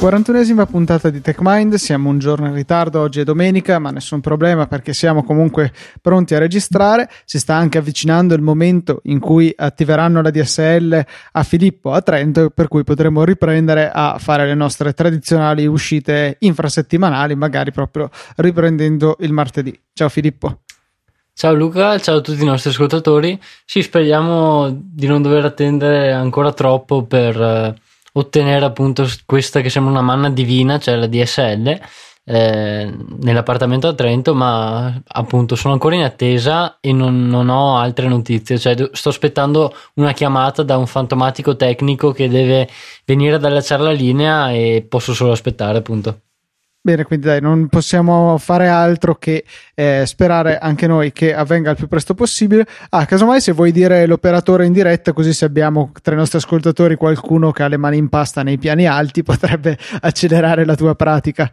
41esima puntata di TechMind, siamo un giorno in ritardo, oggi è domenica, ma nessun problema perché siamo comunque pronti a registrare. Si sta anche avvicinando il momento in cui attiveranno la DSL a Filippo a Trento, per cui potremo riprendere a fare le nostre tradizionali uscite infrasettimanali, magari proprio riprendendo il martedì. Ciao Filippo. Ciao Luca, ciao a tutti i nostri ascoltatori. Sì, speriamo di non dover attendere ancora troppo per eh, ottenere appunto questa che sembra una manna divina, cioè la DSL, eh, nell'appartamento a Trento, ma appunto sono ancora in attesa e non, non, ho altre notizie. Cioè, sto aspettando una chiamata da un fantomatico tecnico che deve venire ad allacciare la linea e posso solo aspettare, appunto. Bene, quindi dai, non possiamo fare altro che eh, sperare anche noi che avvenga il più presto possibile. Ah, casomai se vuoi dire l'operatore in diretta, così se abbiamo tra i nostri ascoltatori qualcuno che ha le mani in pasta nei piani alti, potrebbe accelerare la tua pratica.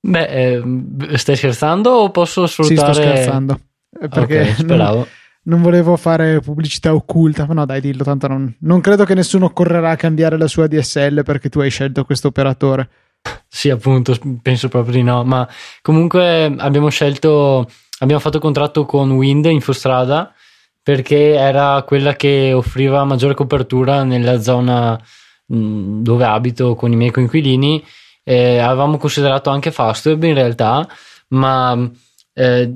Beh, eh, stai scherzando o posso sfruttare? Sì, sto scherzando. Eh, perché okay, speravo. Non, non, volevo fare pubblicità occulta, ma no, dai, dillo, tanto non, non credo che nessuno correrà a cambiare la sua DSL perché tu hai scelto questo operatore. Sì, appunto, penso proprio di no, ma comunque abbiamo scelto, abbiamo fatto contratto con Wind Infostrada perché era quella che offriva maggiore copertura nella zona dove abito con i miei coinquilini. Eh, avevamo considerato anche Fastweb in realtà, ma eh,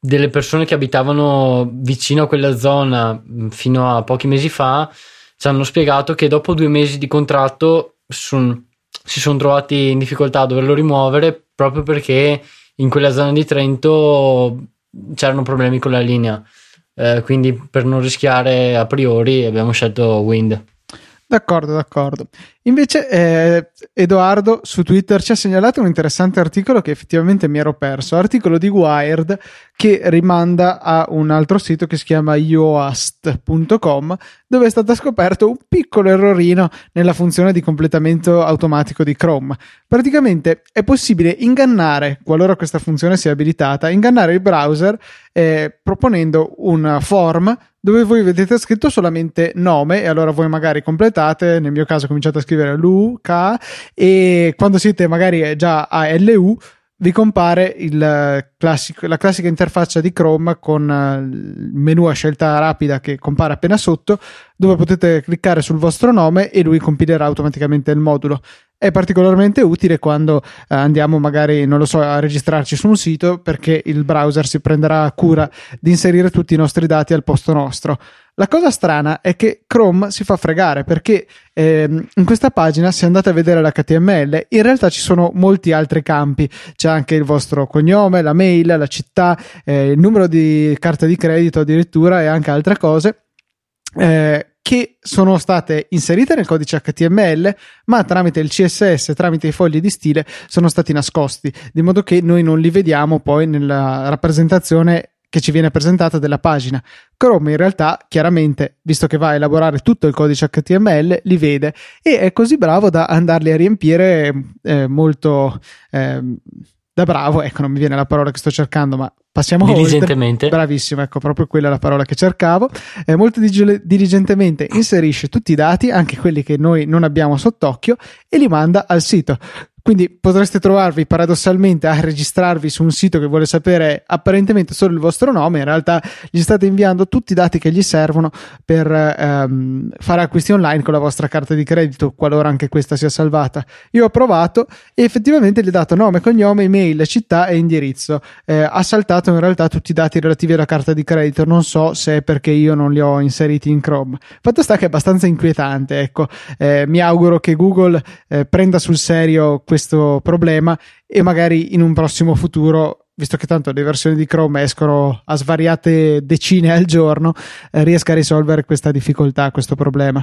delle persone che abitavano vicino a quella zona fino a pochi mesi fa ci hanno spiegato che dopo due mesi di contratto sono si sono trovati in difficoltà a doverlo rimuovere proprio perché in quella zona di Trento c'erano problemi con la linea. Eh, quindi per non rischiare a priori abbiamo scelto Wind. D'accordo, d'accordo. Invece eh, Edoardo su Twitter ci ha segnalato un interessante articolo che effettivamente mi ero perso, articolo di Wired che rimanda a un altro sito che si chiama yoast.com dove è stato scoperto un piccolo errorino nella funzione di completamento automatico di Chrome. Praticamente è possibile ingannare, qualora questa funzione sia abilitata, ingannare il browser eh, proponendo un form dove voi vedete scritto solamente nome e allora voi magari completate, nel mio caso cominciate a scrivere LUK e quando siete magari già a LU vi compare classico, la classica interfaccia di Chrome con eh, il menu a scelta rapida che compare appena sotto, dove potete cliccare sul vostro nome e lui compilerà automaticamente il modulo. È particolarmente utile quando eh, andiamo magari, non lo so, a registrarci su un sito perché il browser si prenderà cura di inserire tutti i nostri dati al posto nostro. La cosa strana è che Chrome si fa fregare perché ehm, in questa pagina, se andate a vedere l'HTML, in realtà ci sono molti altri campi. C'è anche il vostro cognome, la mail, la città, eh, il numero di carta di credito addirittura e anche altre cose. Eh, che sono state inserite nel codice HTML, ma tramite il CSS, tramite i fogli di stile, sono stati nascosti, di modo che noi non li vediamo poi nella rappresentazione che ci viene presentata della pagina. Chrome in realtà, chiaramente, visto che va a elaborare tutto il codice HTML, li vede e è così bravo da andarli a riempire eh, molto eh, da bravo. Ecco, non mi viene la parola che sto cercando, ma passiamo diligentemente. oltre. Bravissimo, ecco, proprio quella è la parola che cercavo. Eh, molto dig- diligentemente inserisce tutti i dati, anche quelli che noi non abbiamo sott'occhio, e li manda al sito. Quindi potreste trovarvi paradossalmente a registrarvi su un sito che vuole sapere apparentemente solo il vostro nome, in realtà gli state inviando tutti i dati che gli servono per ehm, fare acquisti online con la vostra carta di credito, qualora anche questa sia salvata. Io ho provato e effettivamente gli ho dato nome, cognome, email, città e indirizzo. Eh, ha saltato in realtà tutti i dati relativi alla carta di credito, non so se è perché io non li ho inseriti in Chrome. Fatto sta che è abbastanza inquietante, ecco. Eh, mi auguro che Google eh, prenda sul serio questo questo problema e magari in un prossimo futuro visto che tanto le versioni di Chrome escono a svariate decine al giorno, eh, riesca a risolvere questa difficoltà, questo problema.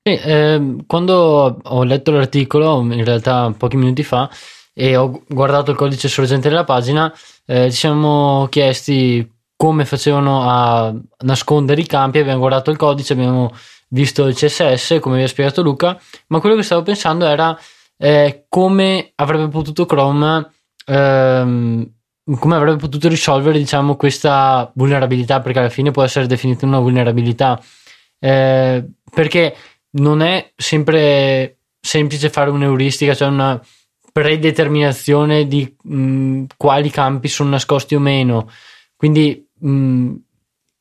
Sì, eh, quando ho letto l'articolo, in realtà pochi minuti fa, e ho guardato il codice sorgente della pagina, eh, ci siamo chiesti come facevano a nascondere i campi, abbiamo guardato il codice, abbiamo visto il CSS, come vi ha spiegato Luca, ma quello che stavo pensando era eh, come avrebbe potuto Chrome ehm, come avrebbe potuto risolvere diciamo questa vulnerabilità perché alla fine può essere definita una vulnerabilità eh, perché non è sempre semplice fare un'euristica, cioè una predeterminazione di mh, quali campi sono nascosti o meno. Quindi, mh,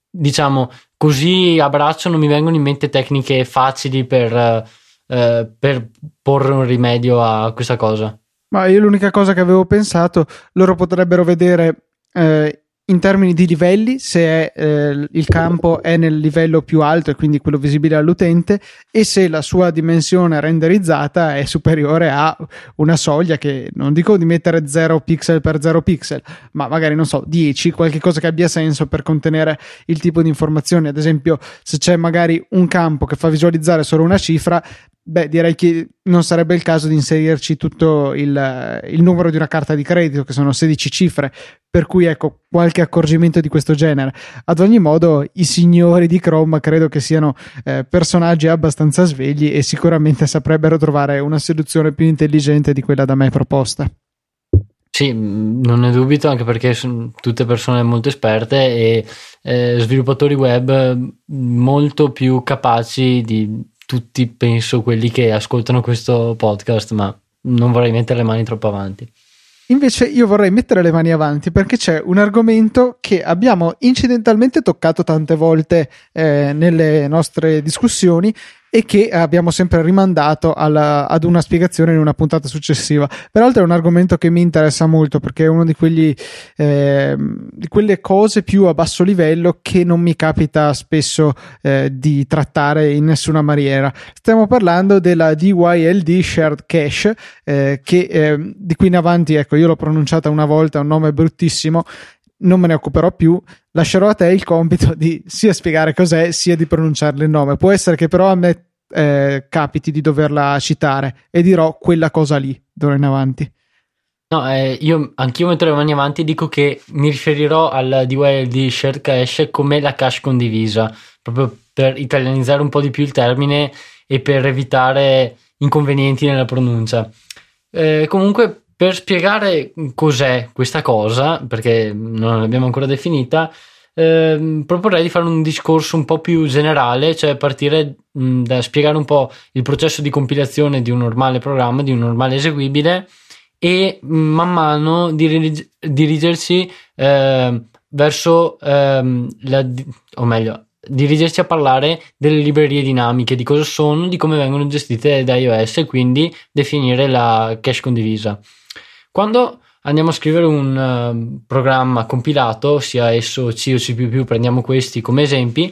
diciamo, così a braccio non mi vengono in mente tecniche facili per, eh, per porre un rimedio a questa cosa. Ma io l'unica cosa che avevo pensato, loro potrebbero vedere eh, in termini di livelli, se è, eh, il campo è nel livello più alto e quindi quello visibile all'utente e se la sua dimensione renderizzata è superiore a una soglia che non dico di mettere 0 pixel per 0 pixel, ma magari non so, 10, qualche cosa che abbia senso per contenere il tipo di informazioni. Ad esempio, se c'è magari un campo che fa visualizzare solo una cifra, Beh, direi che non sarebbe il caso di inserirci tutto il, il, numero di una carta di credito, che sono 16 cifre, per cui ecco qualche accorgimento di questo genere. Ad ogni modo, i signori di Chrome credo che siano eh, personaggi abbastanza svegli e sicuramente saprebbero trovare una soluzione più intelligente di quella da me proposta. Sì, non ne dubito, anche perché sono tutte persone molto esperte e eh, sviluppatori web molto più capaci di tutti, penso, quelli che ascoltano questo podcast, ma non vorrei mettere le mani troppo avanti. Invece io vorrei mettere le mani avanti perché c'è un argomento che abbiamo incidentalmente toccato tante volte eh, nelle nostre discussioni e che abbiamo sempre rimandato alla, ad una spiegazione in una puntata successiva. Peraltro è un argomento che mi interessa molto perché è una di, eh, di quelle cose più a basso livello che non mi capita spesso eh, di trattare in nessuna maniera. Stiamo parlando della DYLD Shared Cache, eh, che ehm, di qui in avanti, ecco, io l'ho pronunciata una volta, un nome bruttissimo non me ne occuperò più, lascerò a te il compito di sia spiegare cos'è sia di pronunciarle il nome. Può essere che però a me eh, capiti di doverla citare e dirò quella cosa lì d'ora in avanti. No, eh, io anch'io metterò le mani avanti e dico che mi riferirò al DYL di Shared Cache come la cache condivisa, proprio per italianizzare un po' di più il termine e per evitare inconvenienti nella pronuncia. Eh, comunque per spiegare cos'è questa cosa, perché non l'abbiamo ancora definita, eh, proporrei di fare un discorso un po' più generale, cioè partire mh, da spiegare un po' il processo di compilazione di un normale programma, di un normale eseguibile e mh, man mano dirig- dirigersi eh, verso ehm, la, o meglio, dirigersi a parlare delle librerie dinamiche, di cosa sono, di come vengono gestite da iOS e quindi definire la cache condivisa. Quando andiamo a scrivere un uh, programma compilato, sia esso C o C++, prendiamo questi come esempi,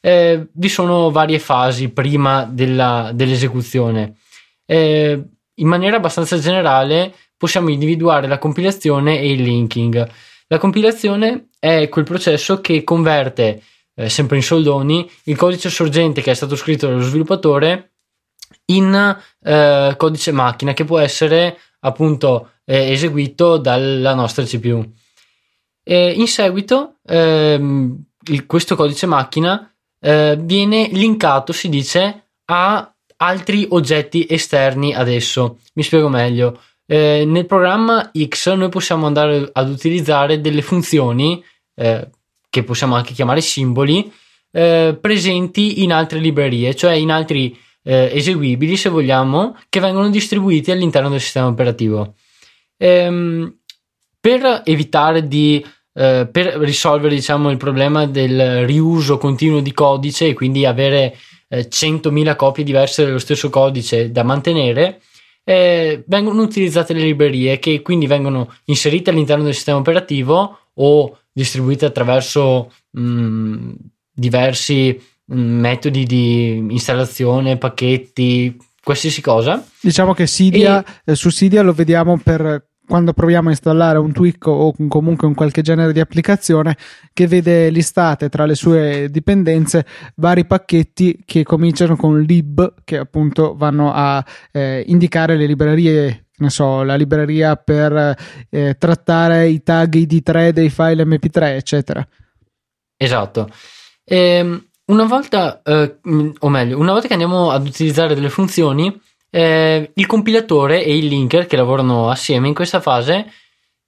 eh, vi sono varie fasi prima della, dell'esecuzione. Eh, in maniera abbastanza generale possiamo individuare la compilazione e il linking. La compilazione è quel processo che converte, eh, sempre in soldoni, il codice sorgente che è stato scritto dallo sviluppatore in eh, codice macchina che può essere appunto eh, eseguito dalla nostra CPU. E in seguito ehm, il, questo codice macchina eh, viene linkato, si dice, a altri oggetti esterni ad esso. Mi spiego meglio. Eh, nel programma X noi possiamo andare ad utilizzare delle funzioni eh, che possiamo anche chiamare simboli eh, presenti in altre librerie, cioè in altri eh, eseguibili, se vogliamo, che vengono distribuiti all'interno del sistema operativo. Ehm, per evitare di eh, per risolvere diciamo il problema del riuso continuo di codice e quindi avere eh, 100.000 copie diverse dello stesso codice da mantenere eh, vengono utilizzate le librerie che quindi vengono inserite all'interno del sistema operativo o distribuite attraverso mh, mm, diversi metodi di installazione, pacchetti, qualsiasi cosa. Diciamo che Cydia, e... eh, su Cydia lo vediamo per quando proviamo a installare un tweak o comunque un qualche genere di applicazione che vede listate tra le sue dipendenze vari pacchetti che cominciano con lib che appunto vanno a eh, indicare le librerie ne so, la libreria per eh, trattare i tag ID3 dei file MP3 eccetera esatto ehm, una volta, eh, o meglio, una volta che andiamo ad utilizzare delle funzioni, eh, il compilatore e il linker che lavorano assieme in questa fase,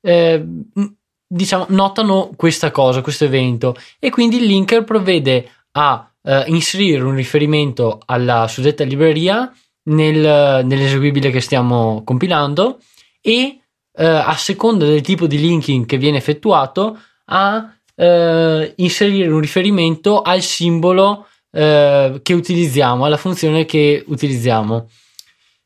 eh, diciamo, notano questa cosa, questo evento, e quindi il linker provvede a eh, inserire un riferimento alla suddetta libreria nel, nell'eseguibile che stiamo compilando e eh, a seconda del tipo di linking che viene effettuato a eh, inserire un riferimento al simbolo eh, che utilizziamo, alla funzione che utilizziamo.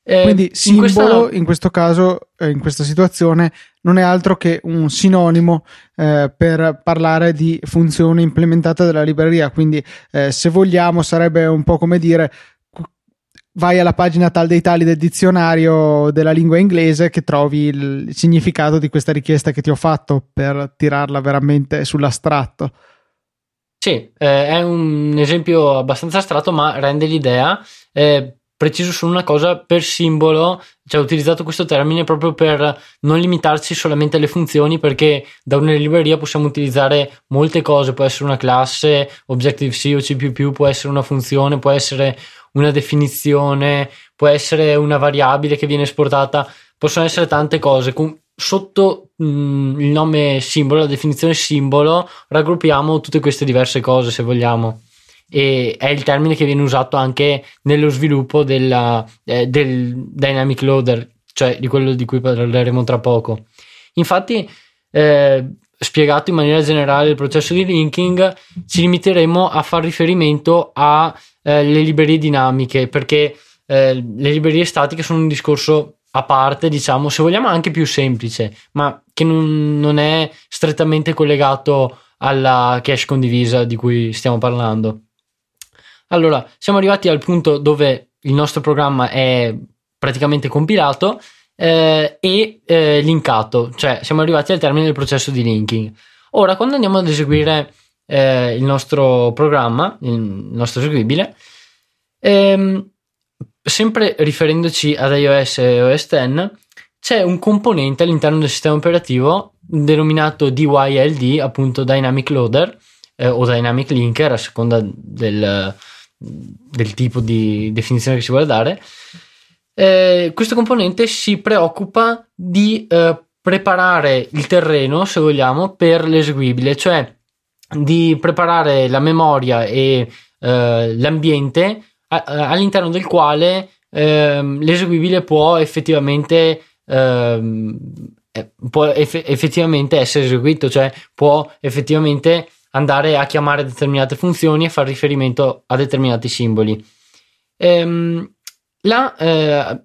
Eh, Quindi simbolo in, questa... in, questo caso, eh, in questa situazione, non è altro che un sinonimo eh, per parlare di funzione implementata dalla libreria. Quindi, eh, se vogliamo, sarebbe un po' come dire vai alla pagina tal dei tali del dizionario della lingua inglese che trovi il significato di questa richiesta che ti ho fatto per tirarla veramente sull'astratto. Sì, eh, è un esempio abbastanza astratto, ma rende l'idea. Eh, preciso su una cosa, per simbolo, cioè ho utilizzato questo termine proprio per non limitarci solamente alle funzioni, perché da una libreria possiamo utilizzare molte cose, può essere una classe, Objective-C o C++, può essere una funzione, può essere una definizione, può essere una variabile che viene esportata, possono essere tante cose. Sotto mh, mm, il nome simbolo, la definizione simbolo, raggruppiamo tutte queste diverse cose se vogliamo e è il termine che viene usato anche nello sviluppo della, eh, del dynamic loader, cioè di quello di cui parleremo tra poco. Infatti, eh, spiegato in maniera generale il processo di linking, ci limiteremo a far riferimento alle eh, librerie dinamiche, perché eh, le librerie statiche sono un discorso a parte, diciamo, se vogliamo anche più semplice, ma che non, non è strettamente collegato alla cache condivisa di cui stiamo parlando. Allora, siamo arrivati al punto dove il nostro programma è praticamente compilato eh, e eh, linkato, cioè siamo arrivati al termine del processo di linking. Ora, quando andiamo ad eseguire eh, il nostro programma, il nostro eseguibile, ehm, sempre riferendoci ad iOS e OS X, c'è un componente all'interno del sistema operativo denominato DYLD, appunto Dynamic Loader eh, o Dynamic Linker, a seconda del, del tipo di definizione che si vuole dare, eh, questo componente si preoccupa di eh, preparare il terreno, se vogliamo, per l'eseguibile, cioè di preparare la memoria e eh, l'ambiente a, all'interno del quale ehm, l'eseguibile può effettivamente ehm, eh, può eff- effettivamente essere eseguito, cioè può effettivamente andare a chiamare determinate funzioni e fare riferimento a determinati simboli. Ehm, la, eh,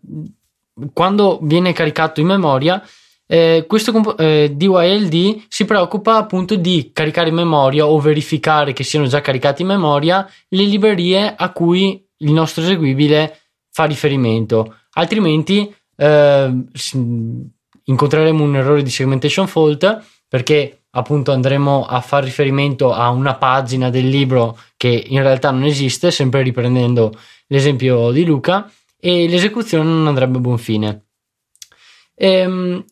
quando viene caricato in memoria, eh, questo comp- eh, DYLD si preoccupa appunto di caricare in memoria o verificare che siano già caricate in memoria le librerie a cui il nostro eseguibile fa riferimento, altrimenti eh, incontreremo un errore di segmentation fault perché appunto andremo a fare riferimento a una pagina del libro che in realtà non esiste, sempre riprendendo l'esempio di Luca, e l'esecuzione non andrebbe a buon fine. Ehm,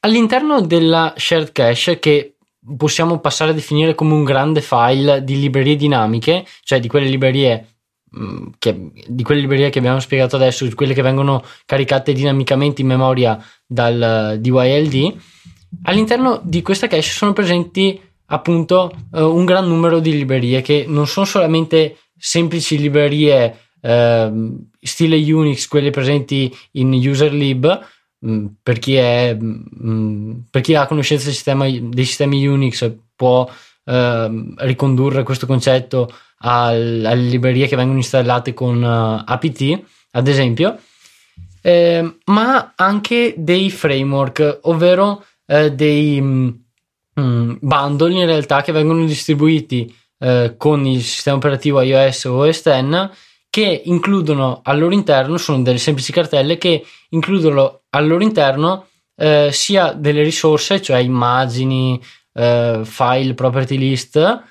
all'interno della shared cache, che possiamo passare a definire come un grande file di librerie dinamiche, cioè di quelle librerie mm, che, di quelle librerie che abbiamo spiegato adesso, quelle che vengono caricate dinamicamente in memoria dal DYLD, All'interno di questa cache sono presenti appunto uh, un gran numero di librerie che non sono solamente semplici librerie uh, stile Unix, quelle presenti in userlib, mh, mm, per, chi è, mm, per chi ha conoscenza del sistema, dei sistemi Unix può uh, ricondurre questo concetto al, alle librerie che vengono installate con eh, apt, ad esempio, eh, ma anche dei framework, ovvero eh, dei mh, mm, bundle in realtà che vengono distribuiti eh, con il sistema operativo iOS o OS X che includono al loro interno, sono delle semplici cartelle che includono al loro interno eh, sia delle risorse, cioè immagini, eh, file, property list,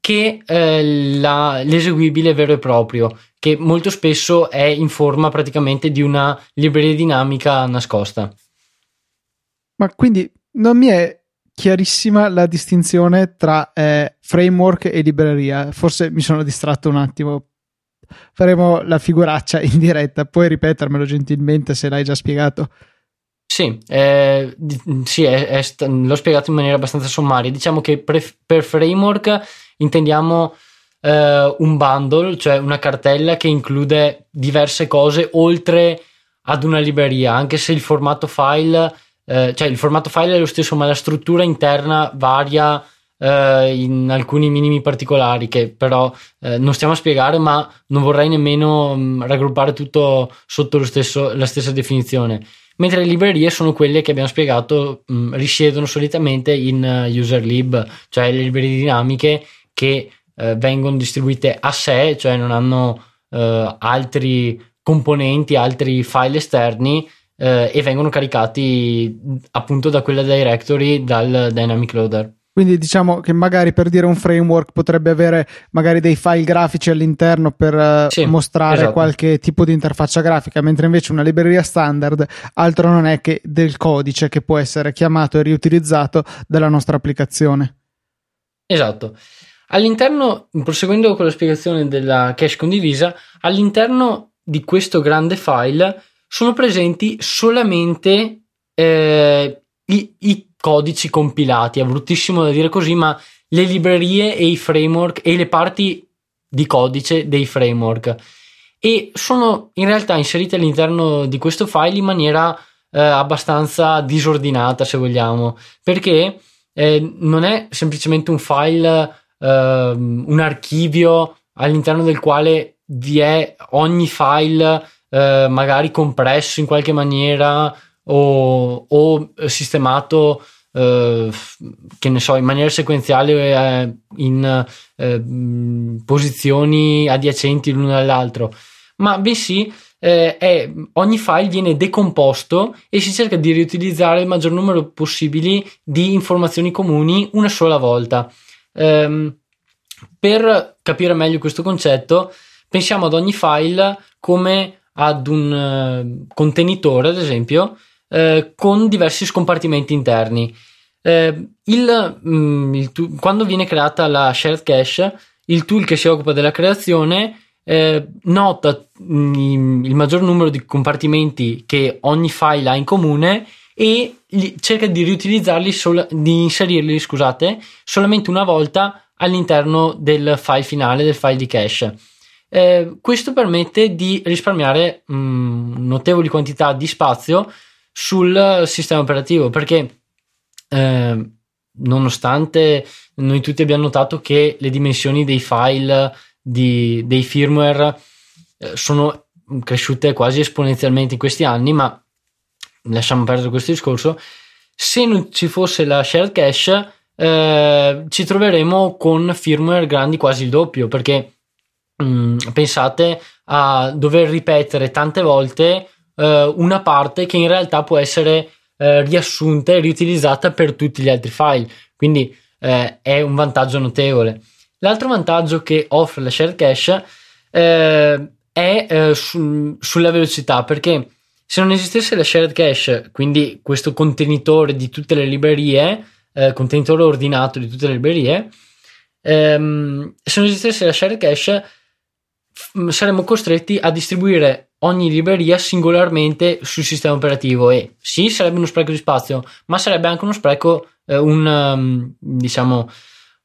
che eh, la, l'eseguibile vero e proprio, che molto spesso è in forma praticamente di una libreria dinamica nascosta. Ma quindi non mi è chiarissima la distinzione tra eh, framework e libreria. Forse mi sono distratto un attimo. Faremo la figuraccia in diretta. Puoi ripetermelo gentilmente se l'hai già spiegato? Sì, eh, sì è, è, l'ho spiegato in maniera abbastanza sommaria. Diciamo che pre, per framework intendiamo eh, un bundle, cioè una cartella che include diverse cose oltre ad una libreria, anche se il formato file, eh, cioè il formato file è lo stesso, ma la struttura interna varia eh, in alcuni minimi particolari che però eh, non stiamo a spiegare, ma non vorrei nemmeno mh, mm, raggruppare tutto sotto stesso, la stessa definizione. Mentre le librerie sono quelle che abbiamo spiegato, mh, mm, risiedono solitamente in uh, user lib, cioè le librerie dinamiche che uh, vengono distribuite a sé, cioè non hanno uh, altri componenti, altri file esterni e vengono caricati appunto da quella directory dal Dynamic Loader. Quindi diciamo che magari per dire un framework potrebbe avere magari dei file grafici all'interno per uh, sì, mostrare esatto. qualche tipo di interfaccia grafica, mentre invece una libreria standard altro non è che del codice che può essere chiamato e riutilizzato dalla nostra applicazione. Esatto. All'interno, proseguendo con la spiegazione della cache condivisa, all'interno di questo grande file sono presenti solamente eh, i, i codici compilati, è bruttissimo da dire così, ma le librerie e i framework e le parti di codice dei framework. E sono in realtà inserite all'interno di questo file in maniera eh, abbastanza disordinata se vogliamo perché eh, non è semplicemente un file eh, un archivio all'interno del quale vi è ogni file eh, magari compresso in qualche maniera o, o sistemato eh, che ne so, in maniera sequenziale eh, in eh, posizioni adiacenti l'uno all'altro, ma bensì eh, è, ogni file viene decomposto e si cerca di riutilizzare il maggior numero possibile di informazioni comuni una sola volta. Ehm, per capire meglio questo concetto, pensiamo ad ogni file come ad un uh, contenitore, ad esempio, eh, con diversi scompartimenti interni. Eh, il, mm, il tu- quando viene creata la shared cache, il tool che si occupa della creazione eh, nota mm, il maggior numero di compartimenti che ogni file ha in comune e li, cerca di riutilizzarli, sol- di inserirli, scusate, solamente una volta all'interno del file finale, del file di cache. Eh, questo permette di risparmiare mh, mm, notevoli quantità di spazio sul sistema operativo perché eh, nonostante noi tutti abbiamo notato che le dimensioni dei file di, dei firmware eh, sono cresciute quasi esponenzialmente in questi anni ma lasciamo perdere questo discorso se non ci fosse la shared cache eh, ci troveremo con firmware grandi quasi il doppio perché mh, mm, pensate a dover ripetere tante volte eh, una parte che in realtà può essere eh, riassunta e riutilizzata per tutti gli altri file. Quindi eh, è un vantaggio notevole. L'altro vantaggio che offre la shared cache eh, è eh, su, sulla velocità perché se non esistesse la shared cache, quindi questo contenitore di tutte le librerie, eh, contenitore ordinato di tutte le librerie, ehm, se non esistesse la shared cache saremmo costretti a distribuire ogni libreria singolarmente sul sistema operativo e sì, sarebbe uno spreco di spazio, ma sarebbe anche uno spreco, eh, un, um, diciamo,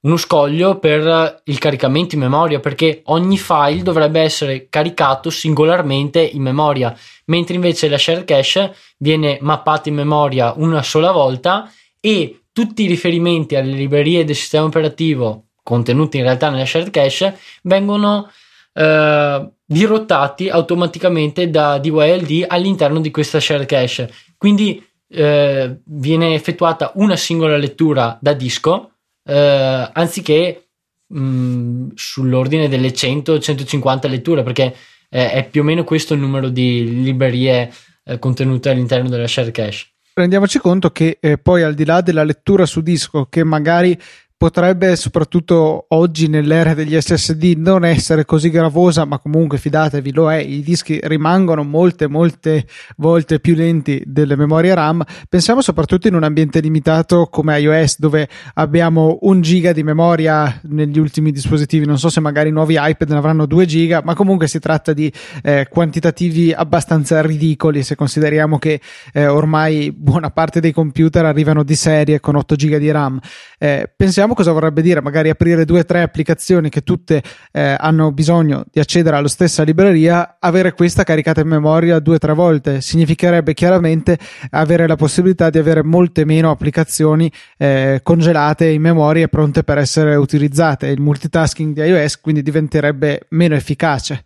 uno scoglio per il caricamento in memoria perché ogni file dovrebbe essere caricato singolarmente in memoria, mentre invece la share cache viene mappata in memoria una sola volta e tutti i riferimenti alle librerie del sistema operativo contenuti in realtà nella shared cache vengono eh, dirottati automaticamente da DYLD all'interno di questa shared cache. Quindi eh, viene effettuata una singola lettura da disco eh, anziché mh, mm, sull'ordine delle 100-150 letture perché eh, è più o meno questo il numero di librerie eh, contenute all'interno della shared cache rendiamoci conto che eh, poi al di là della lettura su disco che magari potrebbe soprattutto oggi nell'era degli SSD non essere così gravosa, ma comunque fidatevi lo è, i dischi rimangono molte molte volte più lenti delle memorie RAM. Pensiamo soprattutto in un ambiente limitato come iOS dove abbiamo un giga di memoria negli ultimi dispositivi, non so se magari i nuovi iPad ne avranno 2 giga, ma comunque si tratta di eh, quantitativi abbastanza ridicoli se consideriamo che eh, ormai buona parte dei computer arrivano di serie con 8 giga di RAM. Eh, pensiamo Capiamo cosa vorrebbe dire magari aprire due o tre applicazioni che tutte eh, hanno bisogno di accedere alla stessa libreria, avere questa caricata in memoria due o tre volte. Significherebbe chiaramente avere la possibilità di avere molte meno applicazioni eh, congelate in memoria e pronte per essere utilizzate. Il multitasking di iOS quindi diventerebbe meno efficace.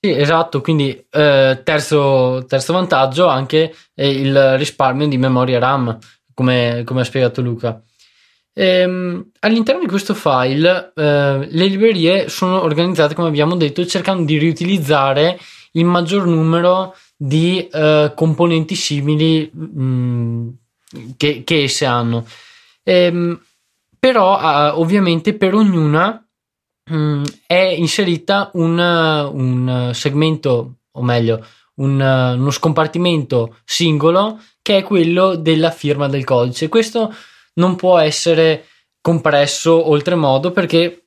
Sì, esatto, quindi eh, terzo, terzo, vantaggio anche il risparmio di memoria RAM, come, come ha spiegato Luca. Ehm, all'interno di questo file eh, le librerie sono organizzate, come abbiamo detto, cercando di riutilizzare il maggior numero di eh, componenti simili mh, mm, che, che, esse hanno. Ehm, però eh, ovviamente per ognuna Mm, è inserita un, un, segmento, o meglio, un, uno scompartimento singolo che è quello della firma del codice. Questo non può essere compresso oltremodo perché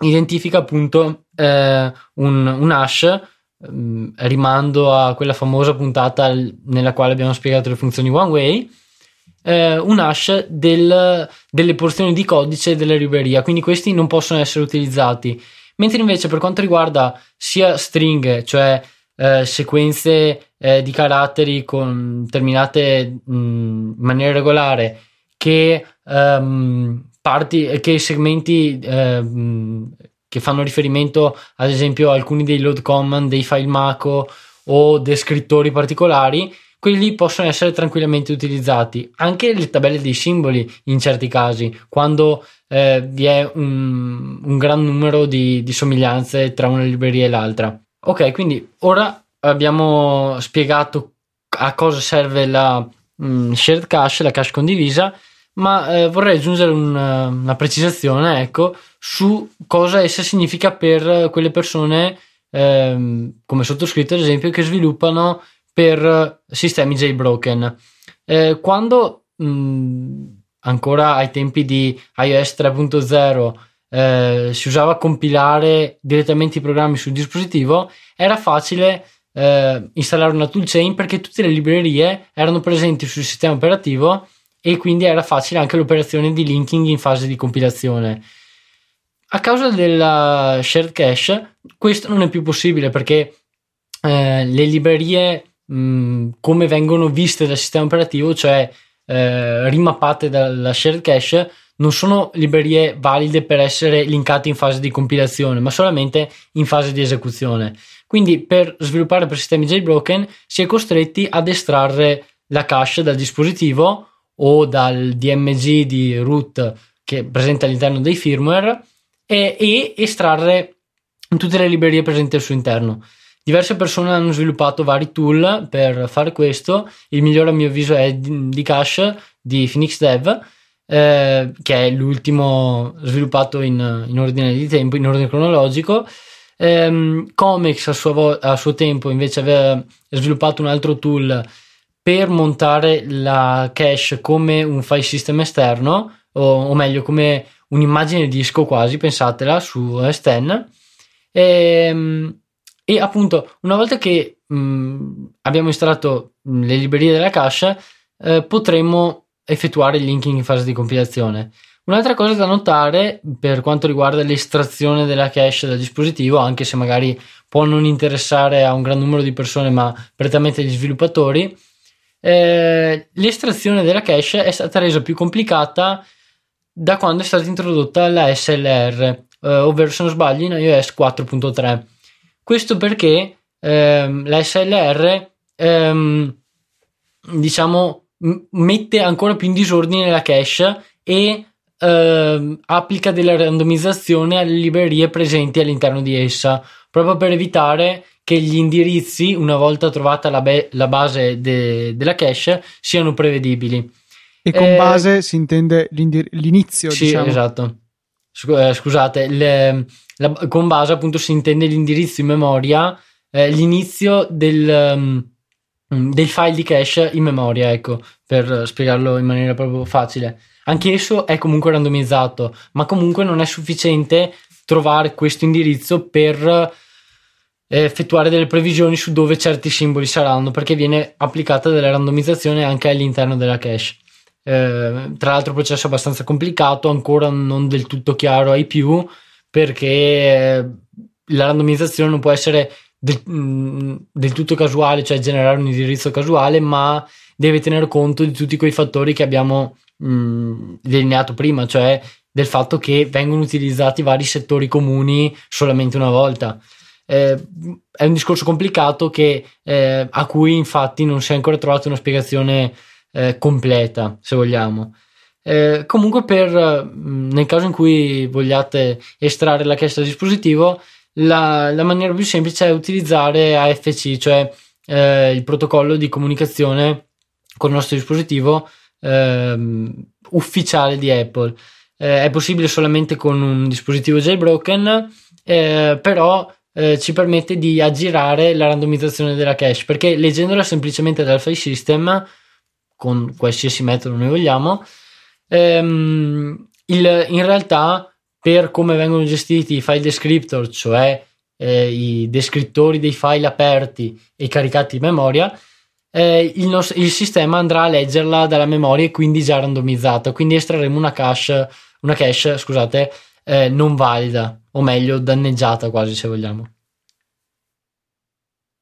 identifica appunto eh, un, un, hash. Mm, rimando a quella famosa puntata nella quale abbiamo spiegato le funzioni one way eh, un hash del, delle porzioni di codice della libreria, quindi questi non possono essere utilizzati. Mentre invece per quanto riguarda sia stringhe, cioè eh, sequenze eh, di caratteri con, terminate mh, in maniera regolare, che, um, parti, che segmenti uh, che fanno riferimento ad esempio a alcuni dei load command, dei file Mako o descrittori particolari, quelli possono essere tranquillamente utilizzati. Anche le tabelle dei simboli in certi casi, quando eh, vi è un, un, gran numero di, di somiglianze tra una libreria e l'altra. Ok, quindi ora abbiamo spiegato a cosa serve la mm, shared cache, la cache condivisa, ma eh, vorrei aggiungere una, una, precisazione ecco, su cosa essa significa per quelle persone, eh, come sottoscritto ad esempio, che sviluppano per sistemi jailbroken. Eh, quando mh, ancora ai tempi di iOS 3.0 eh, si usava compilare direttamente i programmi sul dispositivo, era facile eh, installare una toolchain perché tutte le librerie erano presenti sul sistema operativo e quindi era facile anche l'operazione di linking in fase di compilazione. A causa della shared cache, questo non è più possibile perché eh, le librerie mh, mm, come vengono viste dal sistema operativo, cioè eh, rimappate dalla shared cache, non sono librerie valide per essere linkate in fase di compilazione, ma solamente in fase di esecuzione. Quindi per sviluppare per sistemi jailbroken si è costretti ad estrarre la cache dal dispositivo o dal DMG di root che è presente all'interno dei firmware e, e estrarre tutte le librerie presenti al suo interno. Diverse persone hanno sviluppato vari tool per fare questo. Il migliore a mio avviso è di cache di Phoenix Dev, eh, che è l'ultimo sviluppato in, in, ordine di tempo, in ordine cronologico. Eh, Comics a suo, vo- a suo tempo invece aveva sviluppato un altro tool per montare la cache come un file system esterno, o, o meglio come un'immagine disco quasi, pensatela, su S10. E, e appunto, una volta che mh, abbiamo installato mh, le librerie della cache, eh, potremo effettuare il linking in fase di compilazione. Un'altra cosa da notare per quanto riguarda l'estrazione della cache dal dispositivo, anche se magari può non interessare a un gran numero di persone, ma prettamente agli sviluppatori, eh, l'estrazione della cache è stata resa più complicata da quando è stata introdotta la SLR, eh, ovvero se non sbaglio in iOS 4.3. Questo perché ehm, la SLR ehm, diciamo m- mette ancora più in disordine la cache e ehm, applica della randomizzazione alle librerie presenti all'interno di essa, proprio per evitare che gli indirizzi, una volta trovata la, be- la base de- della cache, siano prevedibili. E con eh, base si intende l'inizio, sì, diciamo. esatto. Eh, scusate, le, la, con base appunto si intende l'indirizzo in memoria, eh, l'inizio del, um, del, file di cache in memoria, ecco, per spiegarlo in maniera proprio facile. Anche esso è comunque randomizzato, ma comunque non è sufficiente trovare questo indirizzo per eh, effettuare delle previsioni su dove certi simboli saranno, perché viene applicata della randomizzazione anche all'interno della cache. Eh, tra l'altro processo abbastanza complicato, ancora non del tutto chiaro ai più, perché eh, la randomizzazione non può essere del, mm, del, tutto casuale, cioè generare un indirizzo casuale, ma deve tenere conto di tutti quei fattori che abbiamo mh, mm, delineato prima, cioè del fatto che vengono utilizzati vari settori comuni solamente una volta. Eh, è un discorso complicato che, eh, a cui infatti non si è ancora trovata una spiegazione eh, completa, se vogliamo. Eh, comunque, per, mm, nel caso in cui vogliate estrarre la cache dal dispositivo, la, la, maniera più semplice è utilizzare AFC, cioè eh, il protocollo di comunicazione con il nostro dispositivo ehm, ufficiale di Apple. Eh, è possibile solamente con un dispositivo jailbroken, eh, però eh, ci permette di aggirare la randomizzazione della cache perché leggendola semplicemente dal file system con qualsiasi metodo noi vogliamo ehm, il, in realtà per come vengono gestiti i file descriptor cioè eh, i descrittori dei file aperti e caricati in memoria eh, il, nostro, il, sistema andrà a leggerla dalla memoria e quindi già randomizzata quindi estrarremo una cache una cache scusate eh, non valida o meglio danneggiata quasi se vogliamo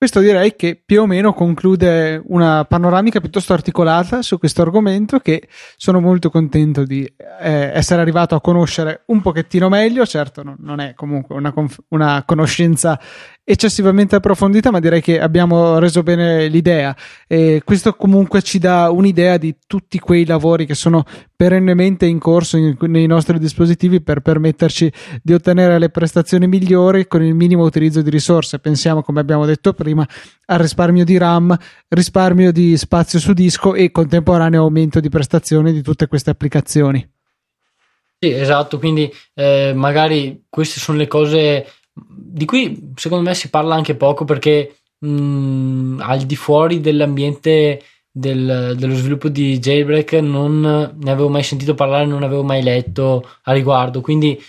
questo direi che più o meno conclude una panoramica piuttosto articolata su questo argomento che sono molto contento di eh, essere arrivato a conoscere un pochettino meglio. Certo, no, non è comunque una, conf- una conoscenza eccessivamente approfondita, ma direi che abbiamo reso bene l'idea. E questo comunque ci dà un'idea di tutti quei lavori che sono perennemente in corso in, nei nostri dispositivi per permetterci di ottenere le prestazioni migliori con il minimo utilizzo di risorse. Pensiamo, come abbiamo detto prima, al risparmio di RAM, risparmio di spazio su disco e contemporaneo aumento di prestazioni di tutte queste applicazioni. Sì, esatto, quindi eh, magari queste sono le cose di cui secondo me si parla anche poco perché mh, mm, al di fuori dell'ambiente del, dello sviluppo di Jailbreak non ne avevo mai sentito parlare, non avevo mai letto a riguardo, quindi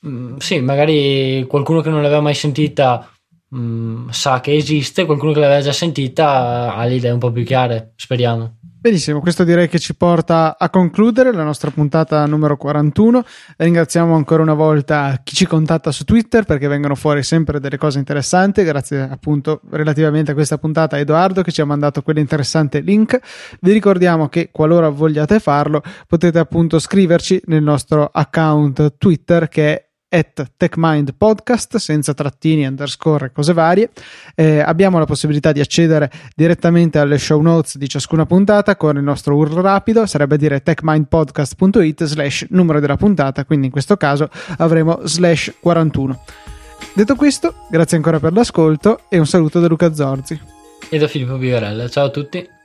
mh, mm, sì, magari qualcuno che non l'aveva mai sentita mh, mm, sa che esiste, qualcuno che l'aveva già sentita ha le idee un po' più chiare, speriamo. Benissimo, questo direi che ci porta a concludere la nostra puntata numero 41. Ringraziamo ancora una volta chi ci contatta su Twitter perché vengono fuori sempre delle cose interessanti. Grazie appunto relativamente a questa puntata a Edoardo che ci ha mandato quell'interessante link. Vi ricordiamo che qualora vogliate farlo potete appunto scriverci nel nostro account Twitter che è at TechMind Podcast senza trattini, underscore cose varie. Eh, abbiamo la possibilità di accedere direttamente alle show notes di ciascuna puntata con il nostro URL rapido, sarebbe dire techmindpodcast.it slash numero della puntata, quindi in questo caso avremo slash 41. Detto questo, grazie ancora per l'ascolto e un saluto da Luca Zorzi. E da Filippo Vivarella. Ciao a tutti.